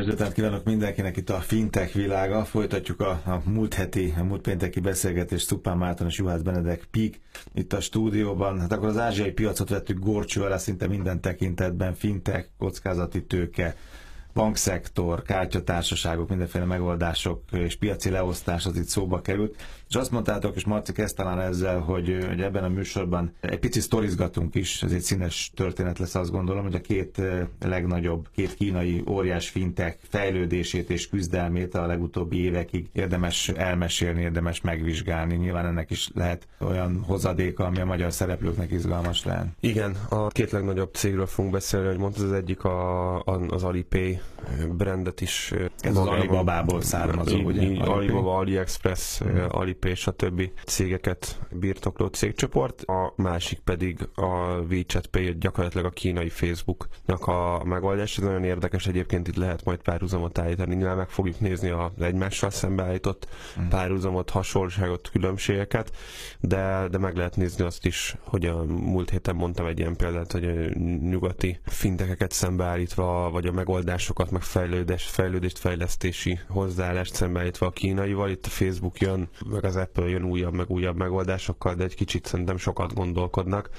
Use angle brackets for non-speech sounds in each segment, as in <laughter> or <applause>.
kellemes délután kívánok mindenkinek itt a fintech világa. Folytatjuk a, a múlt heti, a múlt pénteki beszélgetést Szupán Márton és Juhász Benedek Pík itt a stúdióban. Hát akkor az ázsiai piacot vettük gorcső alá szinte minden tekintetben, fintech, kockázati tőke, bankszektor, kártyatársaságok, mindenféle megoldások és piaci leosztás az itt szóba került. És azt mondtátok, és Marci kezd talán ezzel, hogy, hogy ebben a műsorban egy picit sztorizgatunk is, ez egy színes történet lesz azt gondolom, hogy a két eh, legnagyobb, két kínai óriás fintek fejlődését és küzdelmét a legutóbbi évekig érdemes elmesélni, érdemes megvizsgálni. Nyilván ennek is lehet olyan hozadéka, ami a magyar szereplőknek izgalmas lehet. Igen, a két legnagyobb cégről fogunk beszélni, hogy mondtad, az egyik a, az Alipay brandet is. Ez az Alibabából származó, ugye? Alibaba, AliExpress, hmm. Alipay Alipay és a többi cégeket birtokló cégcsoport, a másik pedig a WeChat Pay, gyakorlatilag a kínai Facebooknak a megoldás. Ez nagyon érdekes, egyébként itt lehet majd párhuzamot állítani, nyilván meg fogjuk nézni az egymással szembeállított mm. párhuzamot, hasonlóságot, különbségeket, de, de meg lehet nézni azt is, hogy a múlt héten mondtam egy ilyen példát, hogy a nyugati fintekeket szembeállítva, vagy a megoldásokat, meg fejlődés, fejlődést, fejlesztési hozzáállást szembeállítva a kínaival, itt a Facebook jön, meg az Apple jön újabb meg újabb megoldásokkal, de egy kicsit szerintem sokat gondolkodnak.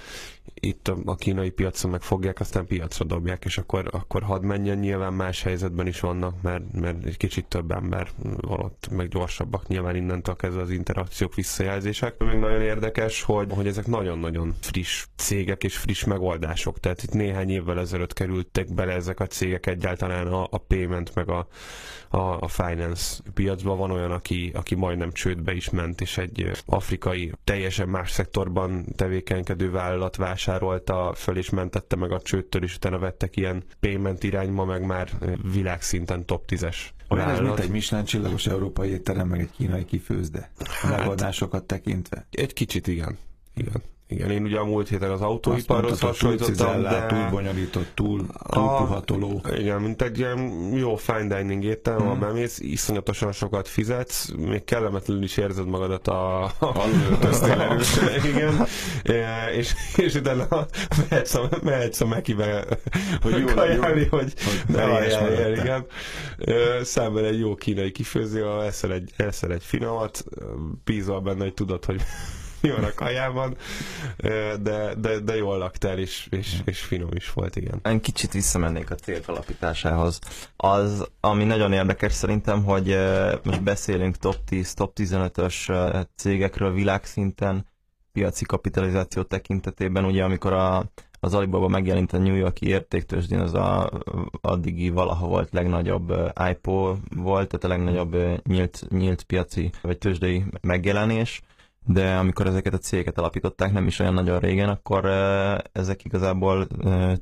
Itt a, kínai piacon meg fogják, aztán piacra dobják, és akkor, akkor hadd menjen. Nyilván más helyzetben is vannak, mert, mert egy kicsit több ember van ott, meg gyorsabbak nyilván innentől kezdve az interakciók, visszajelzések. Még nagyon érdekes, hogy, hogy ezek nagyon-nagyon friss cégek és friss megoldások. Tehát itt néhány évvel ezelőtt kerültek bele ezek a cégek egyáltalán a, a payment meg a, a, a finance piacban. Van olyan, aki, aki majdnem csődbe is ment, és egy afrikai, teljesen más szektorban tevékenykedő vállalat vásárolta föl, és mentette meg a csődtől, és utána vettek ilyen payment irányba, meg már világszinten top 10-es olyan ez, mint egy Michelin csillagos európai étterem, meg egy kínai kifőzde. Hát, megoldásokat tekintve. Egy kicsit igen. Igen. Igen, én ugye a múlt héten az autóiparhoz hasonlítottam, de... Túl bonyolított, túl, túl a, puhatoló. Igen, mint egy ilyen jó fine dining étel, hmm. ha bemész, iszonyatosan sokat fizetsz, még kellemetlenül is érzed magadat a, a <laughs> igen, és, és utána mehetsz a, mehetsz a Mekibe, hogy jó kajálni, hogy, hogy ne várjál, igen. Szemben egy jó kínai kifőző, eszel egy, eszel egy finomat, bízol benne, hogy tudod, hogy mi van a kajában, de, de, de jól laktál, és, és, és finom is volt, igen. Én kicsit visszamennék a célt alapításához. Az, ami nagyon érdekes szerintem, hogy most beszélünk top 10, top 15-ös cégekről világszinten, piaci kapitalizáció tekintetében, ugye amikor a, az Alibaba megjelent a New Yorki értéktősdén, az a addigi valaha volt legnagyobb IPO volt, tehát a legnagyobb nyílt, nyílt piaci vagy tőzsdei megjelenés, de amikor ezeket a cégeket alapították nem is olyan nagyon régen, akkor ezek igazából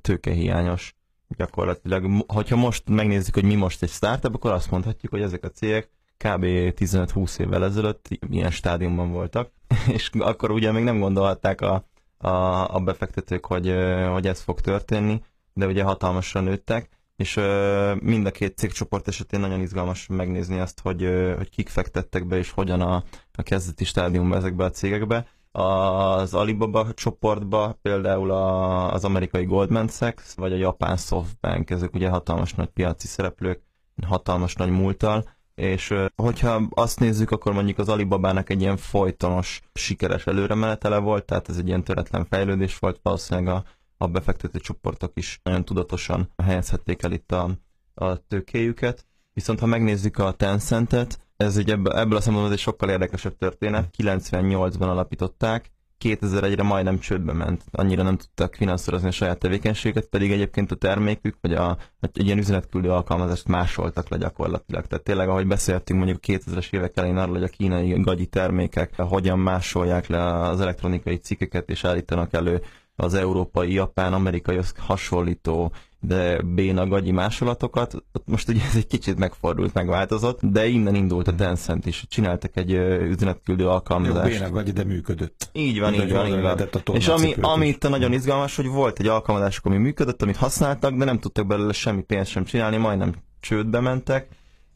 tőkehiányos gyakorlatilag. Hogyha most megnézzük, hogy mi most egy startup, akkor azt mondhatjuk, hogy ezek a cégek kb. 15-20 évvel ezelőtt ilyen stádiumban voltak, <laughs> és akkor ugye még nem gondolhatták a, a, a befektetők, hogy, hogy ez fog történni, de ugye hatalmasan nőttek, és uh, mind a két cégcsoport esetén nagyon izgalmas megnézni azt, hogy, uh, hogy kik fektettek be, és hogyan a, a kezdeti stádiumban ezekbe a cégekbe. Az Alibaba csoportba például a, az amerikai Goldman Sachs, vagy a japán Softbank, ezek ugye hatalmas nagy piaci szereplők, hatalmas nagy múltal, és hogyha azt nézzük, akkor mondjuk az Alibabának egy ilyen folytonos, sikeres előremenetele volt, tehát ez egy ilyen töretlen fejlődés volt, valószínűleg a a befektető csoportok is nagyon tudatosan helyezhették el itt a, a tőkéjüket. Viszont ha megnézzük a Tencentet, ez egy ebből, ebből a szempontból egy sokkal érdekesebb történet. 98-ban alapították, 2001-re majdnem csődbe ment, annyira nem tudtak finanszírozni a saját tevékenységet, pedig egyébként a termékük, vagy a, egy ilyen üzenetküldő alkalmazást másoltak le gyakorlatilag. Tehát tényleg, ahogy beszéltünk mondjuk 2000-es évek elején arról, hogy a kínai gagyi termékek hogyan másolják le az elektronikai cikkeket és állítanak elő az európai, japán, amerikai hasonlító de béna gagyi másolatokat. Most ugye ez egy kicsit megfordult, megváltozott, de innen indult a Tencent is. Csináltak egy üzenetküldő alkalmazást. Jó, béna gagyi, de működött. Így van, így van, így van. És ami, ami itt nagyon izgalmas, hogy volt egy alkalmazás, ami működött, amit használtak, de nem tudtak belőle semmi pénzt sem csinálni, majdnem csődbe mentek,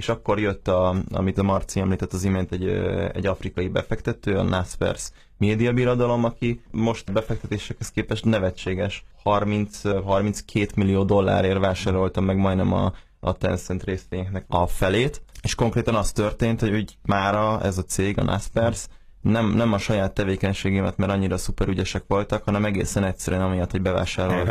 és akkor jött, a, amit a Marci említett az imént, egy, egy afrikai befektető, a Naspers médiabirodalom, aki most befektetésekhez képest nevetséges. 30-32 millió dollárért vásárolta meg majdnem a, a Tencent részvényeknek a felét, és konkrétan az történt, hogy, hogy mára ez a cég, a Naspers, nem, nem a saját tevékenységémet, mert annyira szuper ügyesek voltak, hanem egészen egyszerűen amiatt, hogy bevásárolták.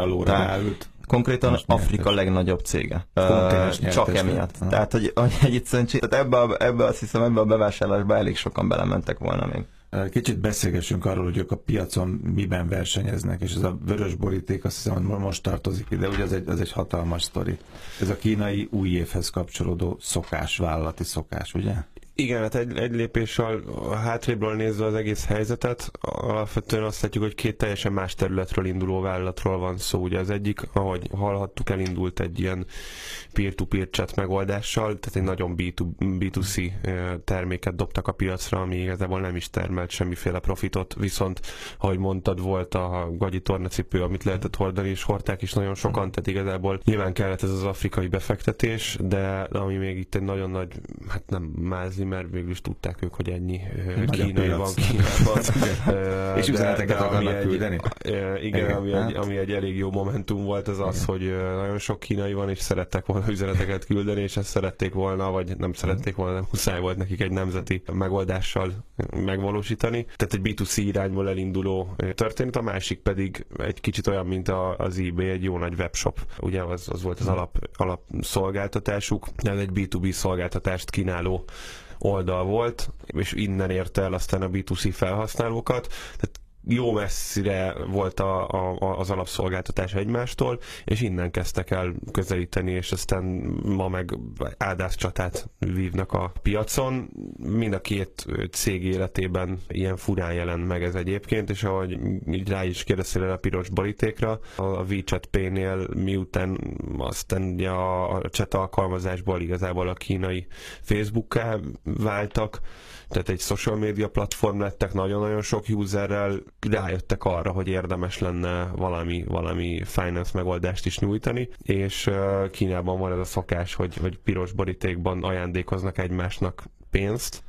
Konkrétan Most Afrika nyertes. legnagyobb cége. Uh, csak emiatt. Ha. Tehát, hogy, hogy egyszerűen, tehát ebbe, a, ebbe azt hiszem, ebbe a bevásárlásba elég sokan belementek volna még. Kicsit beszélgessünk arról, hogy ők a piacon miben versenyeznek, és ez a vörös boríték azt hiszem, hogy most tartozik ide, ugye ez egy, ez egy hatalmas sztori. Ez a kínai új évhez kapcsolódó szokás, vállalati szokás, ugye? Igen, hát egy, egy lépéssel hátrébről nézve az egész helyzetet, alapvetően azt látjuk, hogy két teljesen más területről induló vállalatról van szó. Ugye az egyik, ahogy hallhattuk, elindult egy ilyen peer-to-peer chat megoldással, tehát egy nagyon B2, B2C terméket dobtak a piacra, ami igazából nem is termelt semmiféle profitot, viszont, ahogy mondtad, volt a gagyi tornacipő, amit lehetett hordani, és hordták is nagyon sokan, tehát igazából nyilván kellett ez az afrikai befektetés, de ami még itt egy nagyon nagy, hát nem mázi, mert végül is tudták ők, hogy ennyi kínai van Kínában. <laughs> és üzeneteket akarnak küldeni? Igen, igen ami, hát. egy, ami egy elég jó momentum volt, az az, hogy nagyon sok kínai van, és szerettek volna üzeneteket küldeni, és ezt szerették volna, vagy nem szerették volna, nem muszáj volt nekik egy nemzeti megoldással megvalósítani. Tehát egy B2C irányból elinduló történet, a másik pedig egy kicsit olyan, mint az eBay, egy jó nagy webshop. Ugye az, az volt az alap, alap szolgáltatásuk, ez egy B2B szolgáltatást kínáló oldal volt, és innen érte el aztán a B2C felhasználókat. Tehát jó messzire volt a, a, az alapszolgáltatás egymástól, és innen kezdtek el közelíteni, és aztán ma meg áldás csatát vívnak a piacon. Mind a két cég életében ilyen furán jelent meg ez egyébként, és ahogy így rá is kérdeztél a piros borítékra, a WeChat Pay-nél miután aztán ugye a chat alkalmazásból igazából a kínai Facebook-ká váltak, tehát egy social media platform lettek nagyon-nagyon sok userrel, rájöttek arra, hogy érdemes lenne valami, valami finance megoldást is nyújtani, és Kínában van ez a szokás, hogy, hogy piros borítékban ajándékoznak egymásnak pénzt,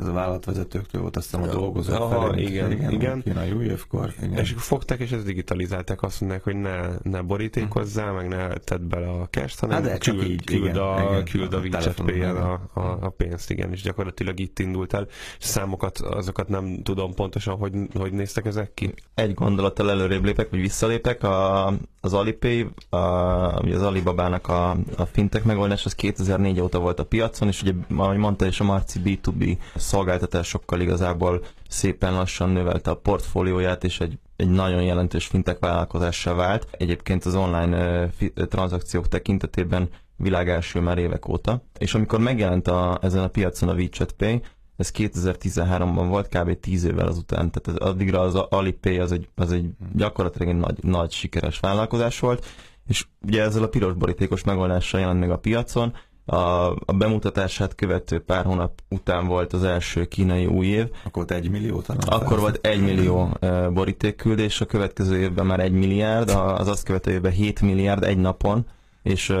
ez a vállalatvezetőktől volt, aztán a dolgozók Aha, felé, igen, igen, igen. Kínai új évkor. Igen. És fogták, és ezt digitalizálták, azt mondják, hogy ne, ne borítékozzál, meg ne tedd bele a cash hanem hát küld, így, küld, igen, a, igen, küld a, a WeChat a, a, a, pénzt, igen, és gyakorlatilag itt indult el. És számokat, azokat nem tudom pontosan, hogy, hogy néztek ezek ki. Egy gondolattal előrébb lépek, vagy visszalépek, a, az Alipay, a, az Alibabának a, a fintech megoldás, az 2004 óta volt a piacon, és ugye, ahogy mondta és a Marci B2B szolgáltatásokkal igazából szépen lassan növelte a portfólióját, és egy, egy nagyon jelentős fintech vállalkozással vált. Egyébként az online tranzakciók tekintetében világ első már évek óta. És amikor megjelent a, ezen a piacon a WeChat Pay, ez 2013-ban volt, kb. 10 évvel azután, tehát addigra az Alipay az egy, az egy gyakorlatilag egy nagy, nagy sikeres vállalkozás volt, és ugye ezzel a piros borítékos megoldással jelent meg a piacon, a, a bemutatását követő pár hónap után volt az első kínai új év. Akkor volt egy millió talán? Akkor volt egy millió borítékküldés, a következő évben már egy milliárd, az azt követő évben 7 milliárd egy napon, és,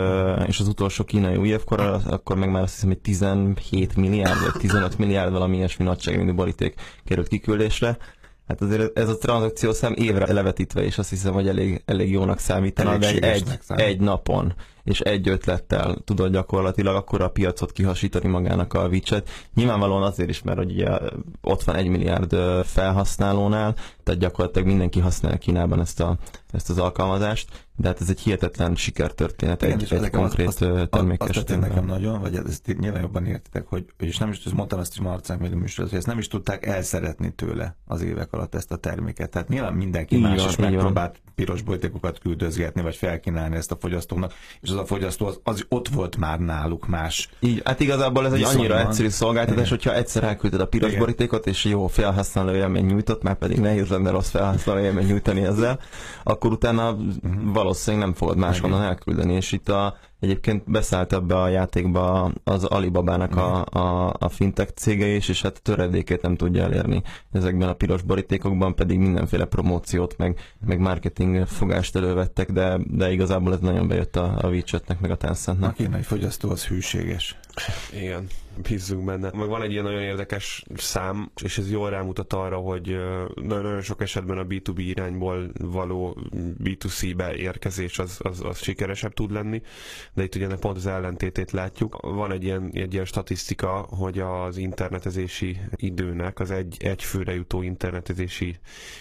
és az utolsó kínai új évkor, akkor meg már azt hiszem, hogy 17 milliárd, vagy 15 milliárd valami ilyesmi nagyságrendű boríték került kiküldésre. Hát azért ez a tranzakció szám évre levetítve, és azt hiszem, hogy elég, elég jónak számítana, de egy, egy, egy napon és egy ötlettel tudod gyakorlatilag akkor a piacot kihasítani magának a WeChat. Nyilvánvalóan azért is, mert hogy ugye ott van egy milliárd felhasználónál, tehát gyakorlatilag mindenki használja Kínában ezt, a, ezt az alkalmazást, de hát ez egy hihetetlen sikertörténet Igen, egy, egy konkrét azt, termék azt, azt nekem nagyon, vagy ezt nyilván jobban értitek, hogy és nem is mondtam ezt is Marcán még műsor, hogy ezt nem is tudták elszeretni tőle az évek alatt ezt a terméket. Tehát nyilván mindenki így más van, is megpróbált piros bolytékokat küldözgetni, vagy felkínálni ezt a fogyasztóknak, és az a fogyasztó az, az ott volt már náluk más. Így, hát igazából ez egy annyira egyszerű szolgáltatás, Igen. hogyha egyszer elküldted a piros Igen. borítékot, és jó felhasználó élmény nyújtott, már pedig nehéz lenne rossz felhasználó élmény nyújtani ezzel, akkor utána uh-huh. valószínűleg nem fogod máshonnan elküldeni, és itt a Egyébként beszállt ebbe a játékba az Alibabának a, a, a fintech cége is, és hát töredékét nem tudja elérni ezekben a piros borítékokban, pedig mindenféle promóciót, meg, meg marketing fogást elővettek, de, de igazából ez nagyon bejött a, a WeChatnek, meg a Tencentnek. A kínai fogyasztó az hűséges. Igen, bízzunk benne. Meg van egy ilyen nagyon érdekes szám, és ez jól rámutat arra, hogy nagyon sok esetben a B2B irányból való B2C-be érkezés az, az, az sikeresebb tud lenni, de itt ugye pont az ellentétét látjuk. Van egy ilyen, egy ilyen statisztika, hogy az internetezési időnek, az egy, egy főre jutó internetezési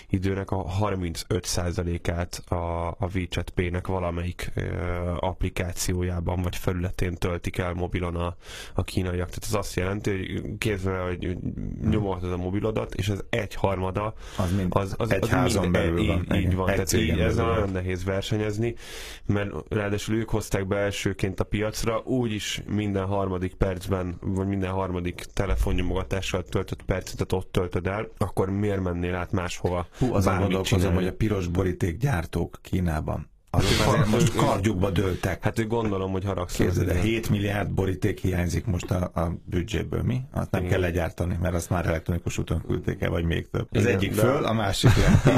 időnek a 35%-át a, a WeChat Pay-nek valamelyik applikációjában vagy felületén töltik el mobilon a, a kínaiak. Tehát ez azt jelenti, hogy kézzel, hogy nyomolhatod a mobilodat, és az egyharmada az, mind, az, az, egy az házon mind, belül van. Így, így van. Tehát így, ez nagyon nehéz versenyezni, mert ráadásul ők hozták be elsőként a piacra, úgyis minden harmadik percben, vagy minden harmadik telefonnyomogatással töltött percet ott töltöd el, akkor miért mennél át máshova? Hú, azon gondolkozom, hogy a piros boríték gyártók Kínában azok azért most kardjukba dőltek. Hát ő gondolom, hogy haragszik. de 7 milliárd boríték hiányzik most a, a büdzséből, mi? Azt nem Igen. kell legyártani, mert azt már elektronikus úton küldték el, vagy még több. Az Igen, egyik de... föl, a másik le. <laughs>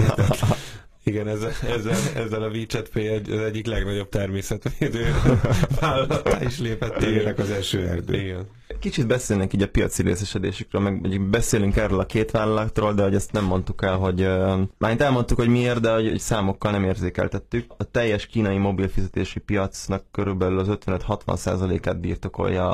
Igen, ezzel, ezzel, ezzel a WeChat Pay egy, az egyik legnagyobb természetvédő <laughs> vállalatá is lépett. Igen, az első erdő. Igen. Kicsit beszélnénk így a piaci részesedésükről, meg beszélünk erről a két vállalatról, de hogy ezt nem mondtuk el, hogy már elmondtuk, hogy miért, de hogy, számokkal nem érzékeltettük. A teljes kínai mobilfizetési piacnak körülbelül az 55-60%-át birtokolja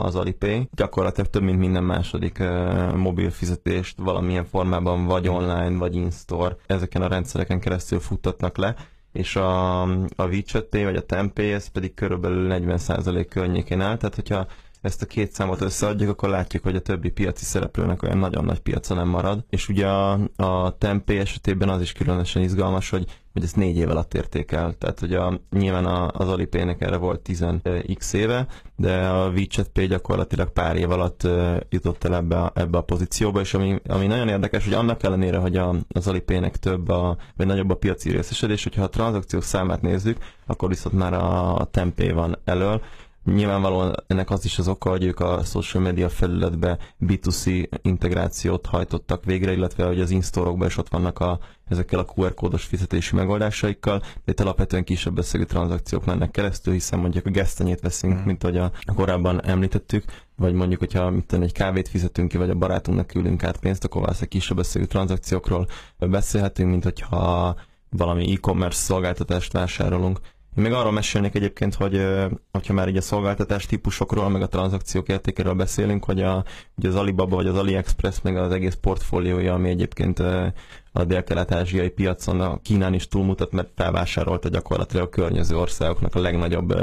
az Alipay. Gyakorlatilag több mint minden második uh, mobilfizetést valamilyen formában vagy online, vagy in-store ezeken a rendszereken keresztül futtatnak le és a, a WeChat Pay vagy a Tempay, ez pedig körülbelül 40% környékén áll, tehát hogyha ezt a két számot összeadjuk, akkor látjuk, hogy a többi piaci szereplőnek olyan nagyon nagy piaca nem marad. És ugye a, a Tempé esetében az is különösen izgalmas, hogy hogy ezt négy év alatt érték el. Tehát hogy a, nyilván a, az Alipay-nek erre volt 10x éve, de a WeChat Pay gyakorlatilag pár év alatt jutott el ebbe a, ebbe a pozícióba, és ami, ami nagyon érdekes, hogy annak ellenére, hogy a, az Alipay-nek több, a, vagy nagyobb a piaci részesedés, hogyha a tranzakciók számát nézzük, akkor viszont már a, a Tempé van elől, Nyilvánvalóan ennek az is az oka, hogy ők a social media felületbe B2C integrációt hajtottak végre, illetve hogy az instorokban is ott vannak a, ezekkel a QR kódos fizetési megoldásaikkal, de itt alapvetően kisebb összegű tranzakciók mennek keresztül, hiszen mondjuk a gesztenyét veszünk, mm. mint ahogy a, korábban említettük, vagy mondjuk, hogyha mit tenni, egy kávét fizetünk ki, vagy a barátunknak küldünk át pénzt, akkor valószínűleg kisebb összegű tranzakciókról beszélhetünk, mint hogyha valami e-commerce szolgáltatást vásárolunk, én még arról mesélnék egyébként, hogy hogyha már így a szolgáltatás típusokról, meg a tranzakciók értékéről beszélünk, hogy a, ugye az Alibaba vagy az AliExpress, meg az egész portfóliója, ami egyébként a dél-kelet-ázsiai piacon a Kínán is túlmutat, mert felvásárolta gyakorlatilag a környező országoknak a legnagyobb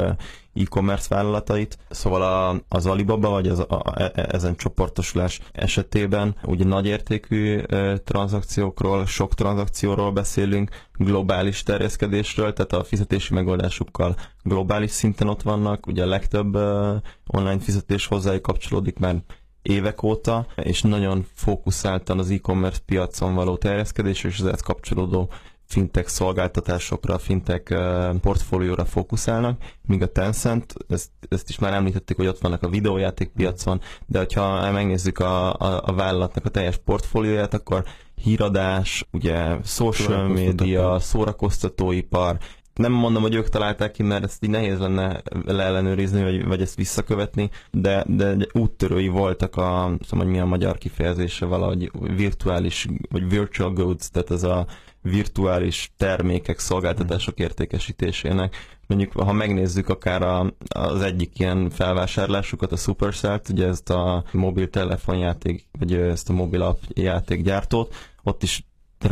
e-commerce vállalatait. Szóval a, az Alibaba vagy az, a, a, e, ezen csoportosulás esetében ugye nagyértékű e, tranzakciókról, sok tranzakcióról beszélünk, globális terjeszkedésről, tehát a fizetési megoldásukkal globális szinten ott vannak, ugye a legtöbb e, online fizetés hozzájuk kapcsolódik, mert évek óta, és nagyon fókuszáltan az e-commerce piacon való terjeszkedés, és az ehhez kapcsolódó fintech szolgáltatásokra, fintech portfólióra fókuszálnak, míg a Tencent, ezt, ezt is már említettük, hogy ott vannak a videójátékpiacon, de hogyha megnézzük a, a, a vállalatnak a teljes portfólióját, akkor híradás, ugye social media, szórakoztatóipar, nem mondom, hogy ők találták ki, mert ezt így nehéz lenne leellenőrizni, vagy, vagy ezt visszakövetni, de, de úttörői voltak a, szóval, hogy mi a magyar kifejezése valahogy virtuális, vagy virtual goods, tehát ez a virtuális termékek, szolgáltatások értékesítésének. Mondjuk, ha megnézzük akár a, az egyik ilyen felvásárlásukat, a Supercell-t, ugye ezt a mobiltelefonjáték, vagy ezt a mobil játékgyártót, ott is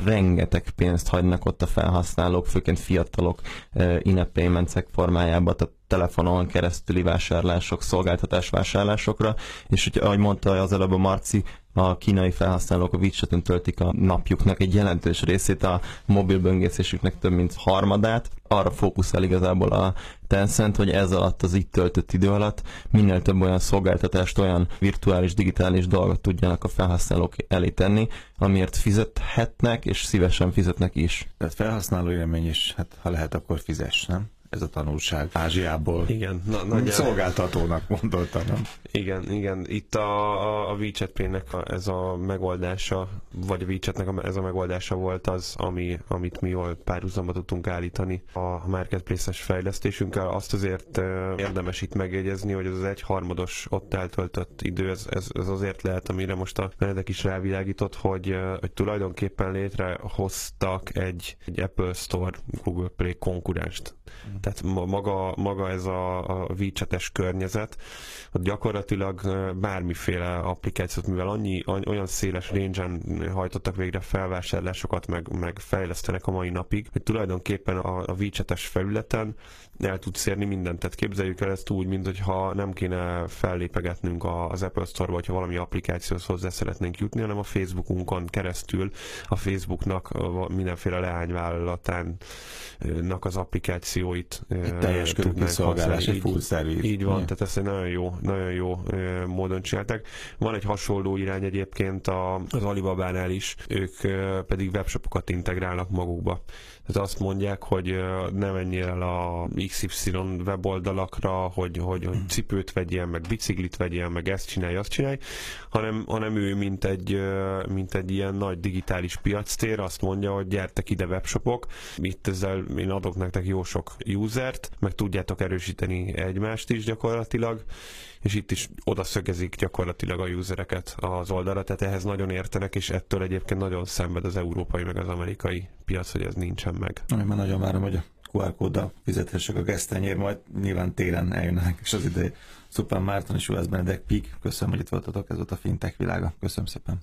rengeteg pénzt hagynak ott a felhasználók, főként fiatalok in-app paymentsek formájában, tehát telefonon keresztüli vásárlások, szolgáltatás vásárlásokra, és hogy, ahogy mondta az előbb a Marci, a kínai felhasználók a widget töltik a napjuknak egy jelentős részét, a mobil böngészésüknek több mint harmadát. Arra fókuszál igazából a Tencent, hogy ez alatt az itt töltött idő alatt minél több olyan szolgáltatást, olyan virtuális, digitális dolgot tudjanak a felhasználók elé tenni, amiért fizethetnek, és szívesen fizetnek is. Tehát felhasználó élmény is, hát ha lehet, akkor fizes, nem? Ez a tanulság Ázsiából. Igen, na, nagyjából... Szolgáltatónak mondottam, nem? Igen, igen. Itt a, a, a WeChat Pay-nek ez a megoldása, vagy a WeChatnek ez a megoldása volt az, ami, amit mi jól párhuzamba tudtunk állítani a Marketplace-es fejlesztésünkkel. Azt azért érdemes itt megjegyezni, hogy az egy harmados ott eltöltött idő, ez, ez, ez azért lehet, amire most a Benedek is rávilágított, hogy, hogy tulajdonképpen létrehoztak egy, egy Apple Store, Google Play konkurenst. Mm. Tehát maga, maga ez a, a WeChat-es környezet, hogy gyakorlatilag bármiféle applikációt, mivel annyi, olyan széles range hajtottak végre felvásárlásokat, meg, meg fejlesztenek a mai napig, hogy tulajdonképpen a, a WeChat-es felületen el tudsz érni mindent. Tehát képzeljük el ezt úgy, mint hogyha nem kéne fellépegetnünk az Apple Store-ba, hogyha valami applikációhoz hozzá szeretnénk jutni, hanem a Facebookunkon keresztül a Facebooknak mindenféle leányvállalatának az applikációit egy teljes körű kiszolgálás, egy full service. Így van, tehát ezt egy nagyon jó, nagyon jó módon csinálták. Van egy hasonló irány egyébként az Alibabánál is, ők pedig webshopokat integrálnak magukba. Tehát azt mondják, hogy ne menjél el a XY weboldalakra, hogy, hogy, hogy cipőt vegyél, meg biciklit vegyél, meg ezt csinálj, azt csinálj, hanem, hanem ő mint egy, mint egy ilyen nagy digitális piactér azt mondja, hogy gyertek ide webshopok, itt ezzel én adok nektek jó sok usert, meg tudjátok erősíteni egymást is gyakorlatilag, és itt is oda szögezik gyakorlatilag a usereket az oldalra, tehát ehhez nagyon értenek, és ettől egyébként nagyon szenved az európai meg az amerikai piac, hogy ez nincsen meg. Ami már nagyon várom, hogy a QR kóddal fizethessek a gesztenyér, majd nyilván télen eljönnek, és az ideje. Szupán Márton és Juhász Benedek Pik, köszönöm, hogy itt voltatok, ez volt a fintech világa. Köszönöm szépen.